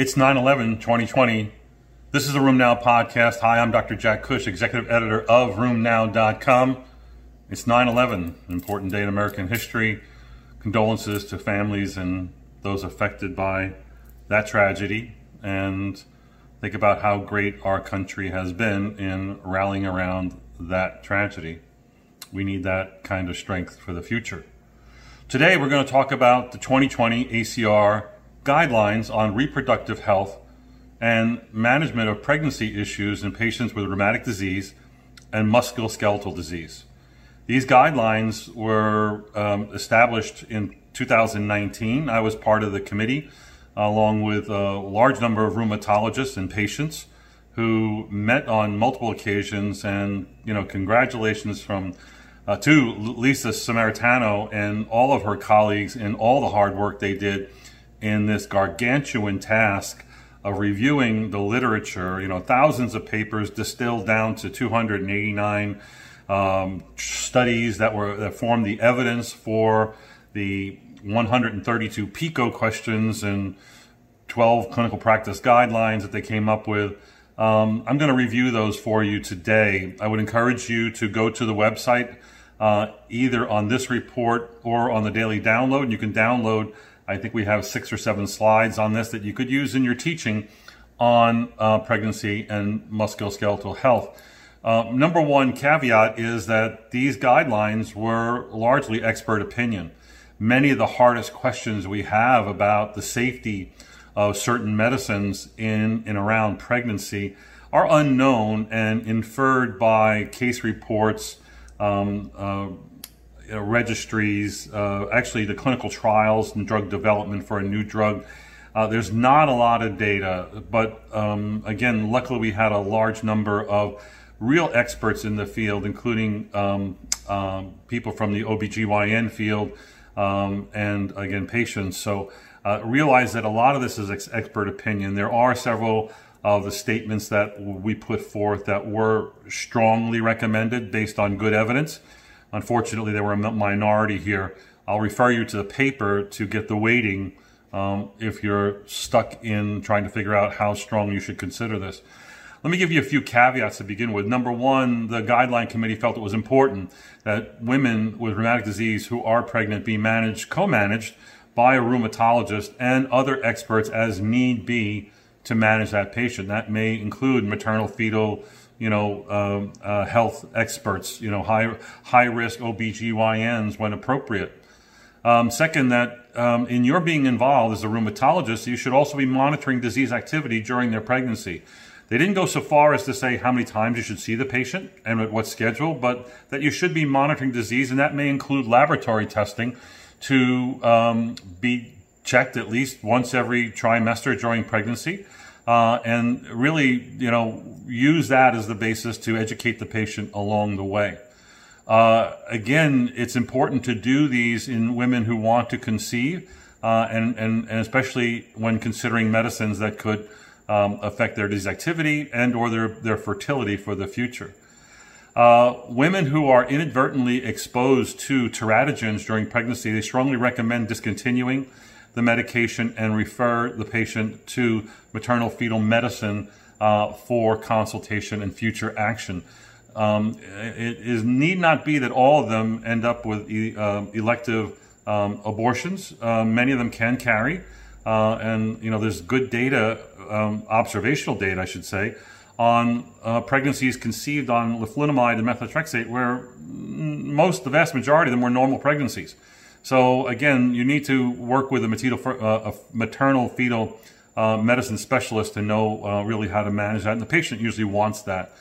It's 9 11 2020. This is the RheumNow podcast. Hi, I'm Dr. Jack Cush, executive editor of RheumNow.com. It's 9 11, an important day in American history. Condolences to families and those affected by that tragedy. And think about how great our country has been in rallying around that tragedy. We need that kind of strength for the future. Today, we're going to talk about the 2020 ACR guidelines on reproductive health and management of pregnancy issues in patients with rheumatic disease and musculoskeletal disease. These guidelines were um, established in 2019. I was part of the committee along with a large number of rheumatologists and patients who met on multiple occasions and you know congratulations from uh, to Lisa Sammaritano and all of her colleagues and all the hard work they did in this gargantuan task of reviewing the literature, you know, thousands of papers distilled down to 289 um, studies that were that formed the evidence for the 132 PICO questions and 12 clinical practice guidelines that they came up with. Um, I'm going to review those for you today. I would encourage you to go to the website uh, either on this report or on the daily download. You can download I think we have six or seven slides on this that you could use in your teaching on uh, pregnancy and musculoskeletal health. Uh, number one caveat is that these guidelines were largely expert opinion. Many of the hardest questions we have about the safety of certain medicines in and around pregnancy are unknown and inferred by case reports, um, uh, uh, registries, uh, actually the clinical trials and drug development for a new drug. Uh, there's not a lot of data, but um, again, luckily we had a large number of real experts in the field, including um, um, people from the OBGYN field um, and again, patients. So uh, realize that a lot of this is ex- expert opinion. There are several of the statements that we put forth that were strongly recommended based on good evidence. Unfortunately, they were a minority here. I'll refer you to the paper to get the weighting um, if you're stuck in trying to figure out how strong you should consider this. Let me give you a few caveats to begin with. Number one, the guideline committee felt it was important that women with rheumatic disease who are pregnant be managed, co managed by a rheumatologist and other experts as need be to manage that patient. That may include maternal fetal you know, um, uh, health experts, you know, high, high risk OBGYNs when appropriate. Um, second, that um, in your being involved as a rheumatologist, you should also be monitoring disease activity during their pregnancy. They didn't go so far as to say how many times you should see the patient and at what schedule, but that you should be monitoring disease, and that may include laboratory testing to um, be checked at least once every trimester during pregnancy uh, and really, you know, use that as the basis to educate the patient along the way. Uh, again, it's important to do these in women who want to conceive, uh, and, and, and especially when considering medicines that could um, affect their disease activity and or their, their fertility for the future. Uh, women who are inadvertently exposed to teratogens during pregnancy, they strongly recommend discontinuing the medication and refer the patient to maternal fetal medicine uh, for consultation and future action. Um, it is, need not be that all of them end up with e- uh, elective um, abortions. Uh, many of them can carry, uh, and you know there's good data, um, observational data, I should say, on uh, pregnancies conceived on leflunomide and methotrexate, where most, the vast majority of them were normal pregnancies. So again, you need to work with a maternal, uh, a maternal fetal uh, medicine specialist to know uh, really how to manage that, and the patient usually wants that.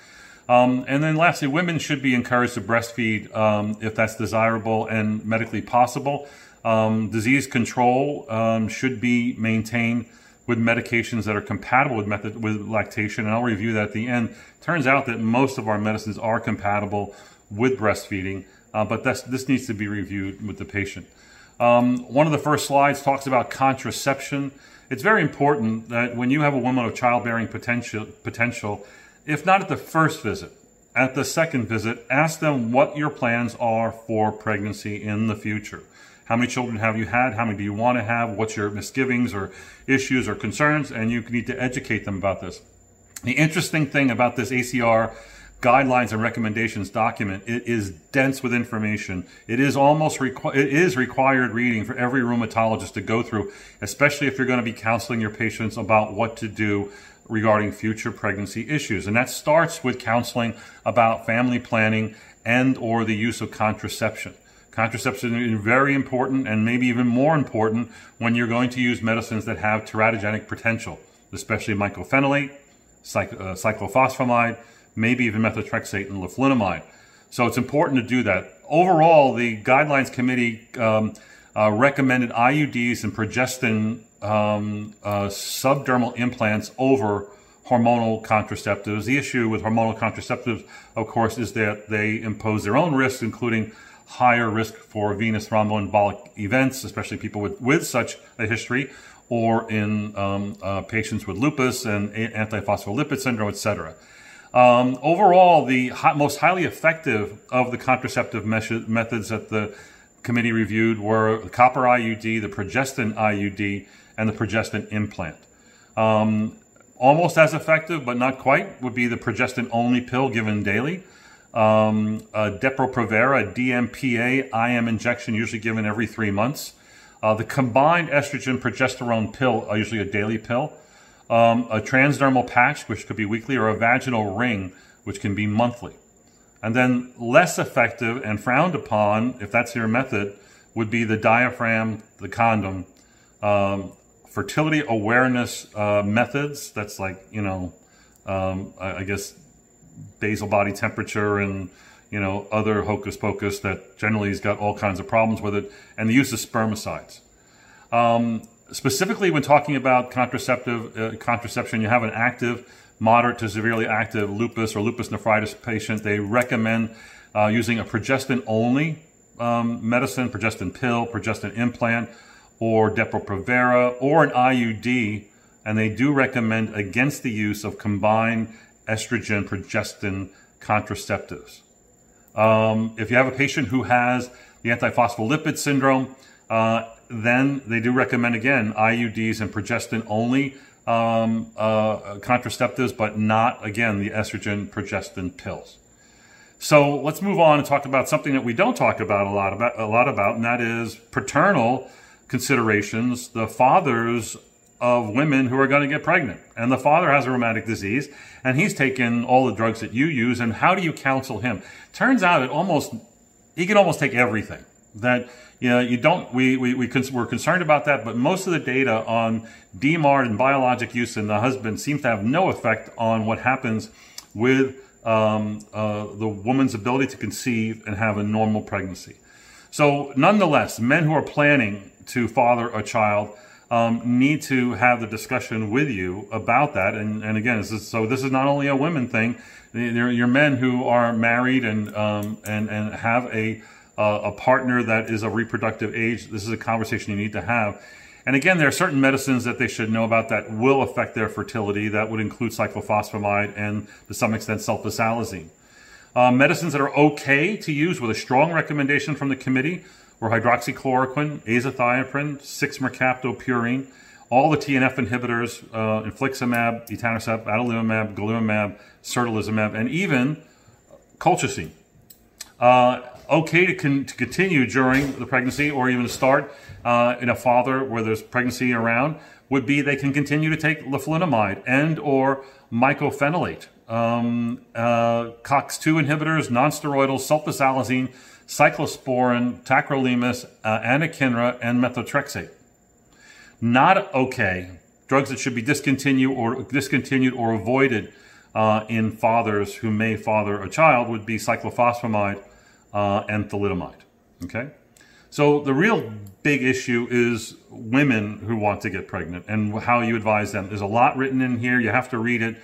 Um, and then lastly, women should be encouraged to breastfeed um, if that's desirable and medically possible. Um, disease control um, should be maintained with medications that are compatible with method with lactation, and I'll review that at the end. Turns out that most of our medicines are compatible with breastfeeding uh, but this needs to be reviewed with the patient. Um, one of the first slides talks about contraception. It's very important that when you have a woman of childbearing potential, potential, if not at the first visit, at the second visit, ask them what your plans are for pregnancy in the future. How many children have you had? How many do you want to have? What's your misgivings or issues or concerns? And you need to educate them about this. The interesting thing about this ACR guidelines and recommendations document, it is dense with information. It is almost requ- it is required reading for every rheumatologist to go through, especially if you're going to be counseling your patients about what to do regarding future pregnancy issues. And that starts with counseling about family planning and or the use of contraception. Contraception is very important and maybe even more important when you're going to use medicines that have teratogenic potential, especially mycophenolate, cyc- uh, cyclophosphamide, maybe even methotrexate and leflunomide. So it's important to do that. Overall, the guidelines committee um, uh, recommended IUDs and progestin um, uh, subdermal implants over hormonal contraceptives. The issue with hormonal contraceptives, of course, is that they impose their own risks, including higher risk for venous thromboembolic events, especially people with, with such a history, or in um, uh, patients with lupus and antiphospholipid syndrome, etc. Um, overall, the most highly effective of the contraceptive methods that the committee reviewed were the copper IUD, the progestin IUD, and the progestin implant. Um, almost as effective, but not quite, would be the progestin only pill given daily. Um, a Depo-Provera, DMPA IM injection, usually given every three months. Uh, the combined estrogen progesterone pill, uh, usually a daily pill um, a transdermal patch, which could be weekly, or a vaginal ring, which can be monthly. And then less effective and frowned upon, if that's your method, would be the diaphragm, the condom, um, fertility awareness uh, methods. That's like, you know, um, I, I, guess basal body temperature and, you know, other hocus pocus that generally has got all kinds of problems with it, and the use of spermicides. Um, specifically when talking about contraceptive uh, contraception, you have an active, moderate to severely active lupus or lupus nephritis patient. They recommend uh, using a progestin only um, medicine, progestin pill, progestin implant, or Depo-Provera, or an IUD, and they do recommend against the use of combined estrogen progestin contraceptives. Um, if you have a patient who has the antiphospholipid syndrome, uh, then they do recommend again IUDs and progestin only um, uh, contraceptives, but not again the estrogen progestin pills. So let's move on and talk about something that we don't talk about a lot about a lot about, and that is paternal considerations. The fathers of women who are going to get pregnant, and the father has a rheumatic disease, and he's taken all the drugs that you use. And how do you counsel him? Turns out it almost he can almost take everything that you know you don't we, we, we we're concerned about that but most of the data on DMARD and biologic use in the husband seems to have no effect on what happens with um, uh, the woman's ability to conceive and have a normal pregnancy. So nonetheless men who are planning to father a child um, need to have the discussion with you about that. And, and again this is, so this is not only a women thing. You're men who are married and um, and and have a uh, a partner that is of reproductive age, this is a conversation you need to have. And again, there are certain medicines that they should know about that will affect their fertility. That would include cyclophosphamide and, to some extent, sulfasalazine. Uh, medicines that are okay to use with a strong recommendation from the committee were hydroxychloroquine, azathioprine, 6-mercaptopurine, all the TNF inhibitors, uh, infliximab, etanercept, adalimumab, golimumab, certolizumab, and even colchicine. Uh, okay to, con- to continue during the pregnancy or even start uh, in a father where there's pregnancy around would be they can continue to take leflunomide and or mycophenolate, um, uh, COX-2 inhibitors, nonsteroidal sulfasalazine, cyclosporin, tacrolimus, uh, anakinra, and methotrexate. Not okay. Drugs that should be discontinued or discontinued or avoided uh, in fathers who may father a child would be cyclophosphamide, uh, and thalidomide. Okay? So the real big issue is women who want to get pregnant and how you advise them. There's a lot written in here. You have to read it.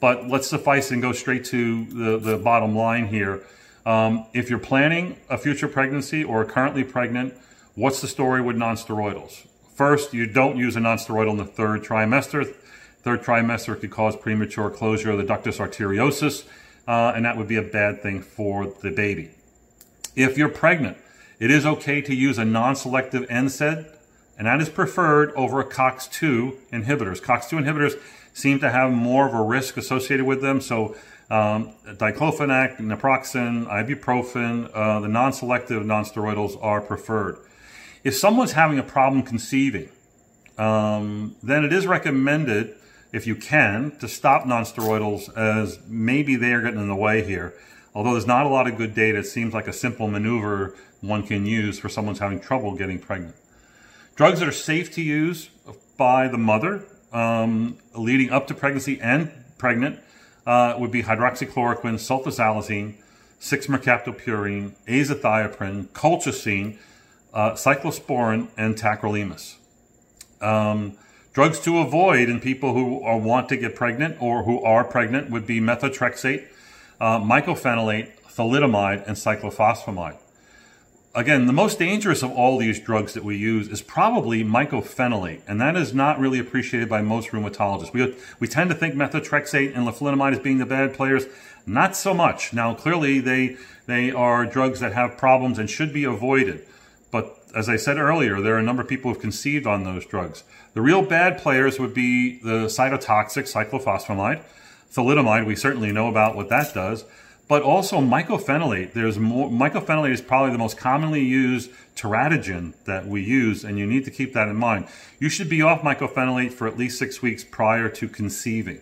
But let's suffice and go straight to the, the bottom line here. Um, if you're planning a future pregnancy or currently pregnant, what's the story with nonsteroidals? First, you don't use a nonsteroidal in the third trimester. Third trimester could cause premature closure of the ductus arteriosus, uh, and that would be a bad thing for the baby. If you're pregnant It is okay to use a non-selective NSAID, and that is preferred over COX-2 inhibitors. COX-2 inhibitors seem to have more of a risk associated with them, so um, diclofenac, naproxen, ibuprofen, uh, the non-selective nonsteroidals are preferred. If someone's having a problem conceiving, um, then it is recommended, if you can, to stop nonsteroidals as maybe they are getting in the way here. Although there's not a lot of good data, it seems like a simple maneuver one can use for someone's having trouble getting pregnant. Drugs that are safe to use by the mother um, leading up to pregnancy and pregnant uh, would be hydroxychloroquine, sulfasalazine, 6-mercaptopurine, azathioprine, colchicine, uh, cyclosporin, and tacrolimus. Um, drugs to avoid in people who are, want to get pregnant or who are pregnant would be methotrexate, uh, mycophenolate, thalidomide, and cyclophosphamide. Again, the most dangerous of all these drugs that we use is probably mycophenolate, and that is not really appreciated by most rheumatologists. We, we tend to think methotrexate and leflunomide as being the bad players. Not so much. Now, clearly, they, they are drugs that have problems and should be avoided. But as I said earlier, there are a number of people who've conceived on those drugs. The real bad players would be the cytotoxic cyclophosphamide, thalidomide. We certainly know about what that does but also mycophenolate. There's more, mycophenolate is probably the most commonly used teratogen that we use, and you need to keep that in mind. You should be off mycophenolate for at least six weeks prior to conceiving.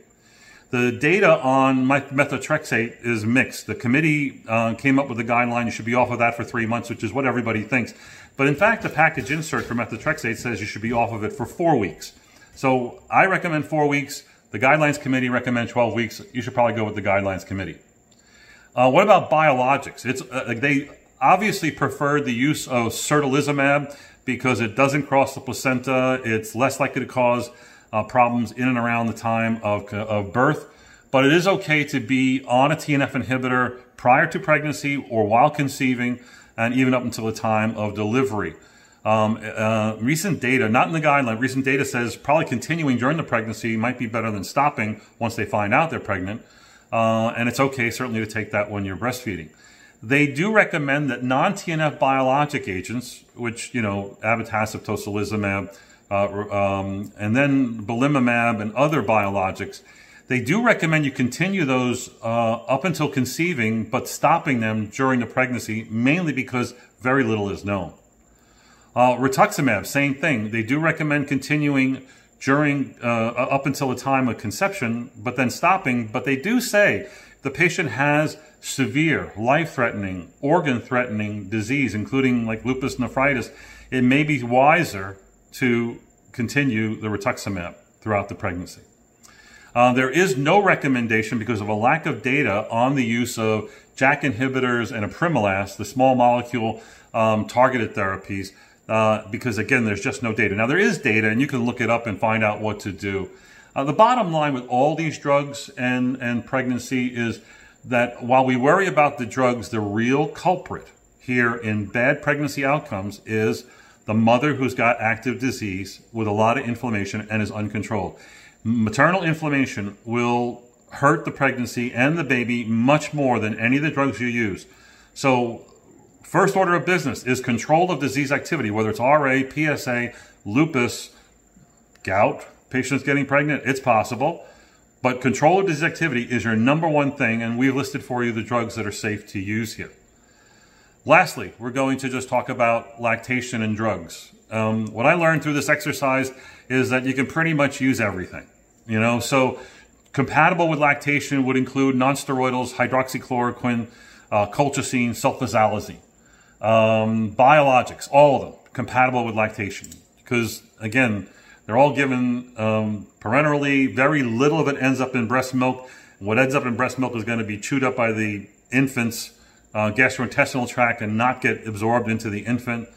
The data on methotrexate is mixed. The committee uh, came up with a guideline you should be off of that for three months, which is what everybody thinks. But in fact, the package insert for methotrexate says you should be off of it for four weeks. So I recommend four weeks. The guidelines committee recommend 12 weeks. You should probably go with the guidelines committee. Uh, what about biologics? It's uh, they obviously prefer the use of certolizumab because it doesn't cross the placenta. It's less likely to cause uh, problems in and around the time of, of birth. But it is okay to be on a TNF inhibitor prior to pregnancy or while conceiving and even up until the time of delivery. Um, uh, recent data, not in the guideline, recent data says probably continuing during the pregnancy might be better than stopping once they find out they're pregnant. Uh, and it's okay certainly to take that when you're breastfeeding. They do recommend that non-TNF biologic agents, which, you know, abatacept, tocilizumab, uh, um, and then belimumab and other biologics, they do recommend you continue those uh, up until conceiving, but stopping them during the pregnancy, mainly because very little is known. Uh, rituximab, same thing. They do recommend continuing during uh, up until the time of conception, but then stopping. But they do say the patient has severe, life-threatening, organ-threatening disease, including like lupus nephritis. It may be wiser to continue the rituximab throughout the pregnancy. Uh, there is no recommendation because of a lack of data on the use of JAK inhibitors and apremilast, the small molecule um, targeted therapies, uh, because again, there's just no data. Now there is data, and you can look it up and find out what to do. Uh, the bottom line with all these drugs and and pregnancy is that while we worry about the drugs, the real culprit here in bad pregnancy outcomes is the mother who's got active disease with a lot of inflammation and is uncontrolled. Maternal inflammation will hurt the pregnancy and the baby much more than any of the drugs you use. So First order of business is control of disease activity, whether it's RA, PSA, lupus, gout, patients getting pregnant, it's possible. But control of disease activity is your number one thing, and we've listed for you the drugs that are safe to use here. Lastly, we're going to just talk about lactation and drugs. Um, what I learned through this exercise is that you can pretty much use everything. You know, so compatible with lactation would include nonsteroidals, hydroxychloroquine, uh, colchicine, sulfasalazine. Um, biologics, all of them compatible with lactation because again, they're all given um, parenterally. Very little of it ends up in breast milk. What ends up in breast milk is going to be chewed up by the infant's uh, gastrointestinal tract and not get absorbed into the infant.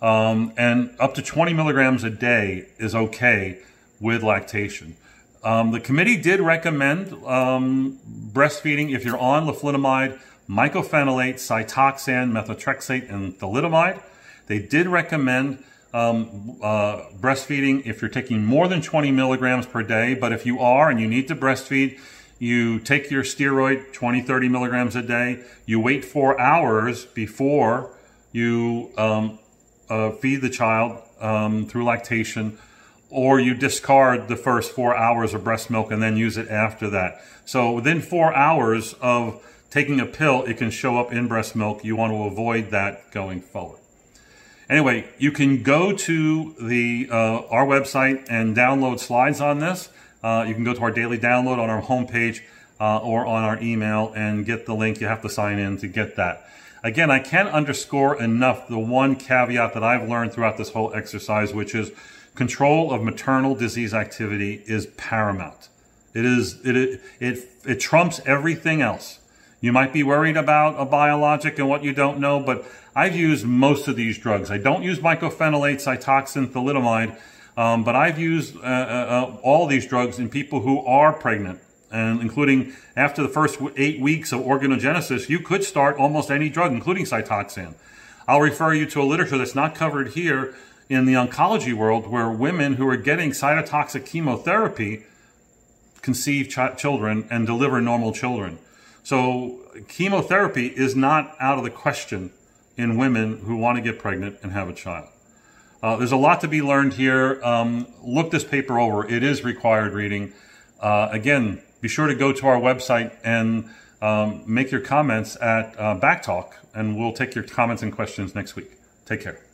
Um, and up to 20 milligrams a day is okay with lactation. Um, the committee did recommend um, breastfeeding if you're on leflunomide mycophenolate, cytoxan, methotrexate, and thalidomide. They did recommend um, uh, breastfeeding if you're taking more than 20 milligrams per day, but if you are and you need to breastfeed, you take your steroid 20, 30 milligrams a day. You wait four hours before you um, uh, feed the child um, through lactation, or you discard the first four hours of breast milk and then use it after that. So within four hours of taking a pill, it can show up in breast milk. You want to avoid that going forward. Anyway, you can go to the uh, our website and download slides on this. Uh, you can go to our daily download on our homepage uh, or on our email and get the link. You have to sign in to get that. Again, I can't underscore enough the one caveat that I've learned throughout this whole exercise, which is control of maternal disease activity is paramount. It is it it it, it trumps everything else. You might be worried about a biologic and what you don't know, but I've used most of these drugs. I don't use mycophenolate, cytoxan, thalidomide, um, but I've used uh, uh, uh, all these drugs in people who are pregnant, and including after the first eight weeks of organogenesis, you could start almost any drug, including cytoxan. I'll refer you to a literature that's not covered here in the oncology world, where women who are getting cytotoxic chemotherapy conceive ch- children and deliver normal children. So chemotherapy is not out of the question in women who want to get pregnant and have a child. Uh, there's a lot to be learned here. Um, look this paper over. It is required reading. Uh, again, be sure to go to our website and um, make your comments at uh, Backtalk, and we'll take your comments and questions next week. Take care.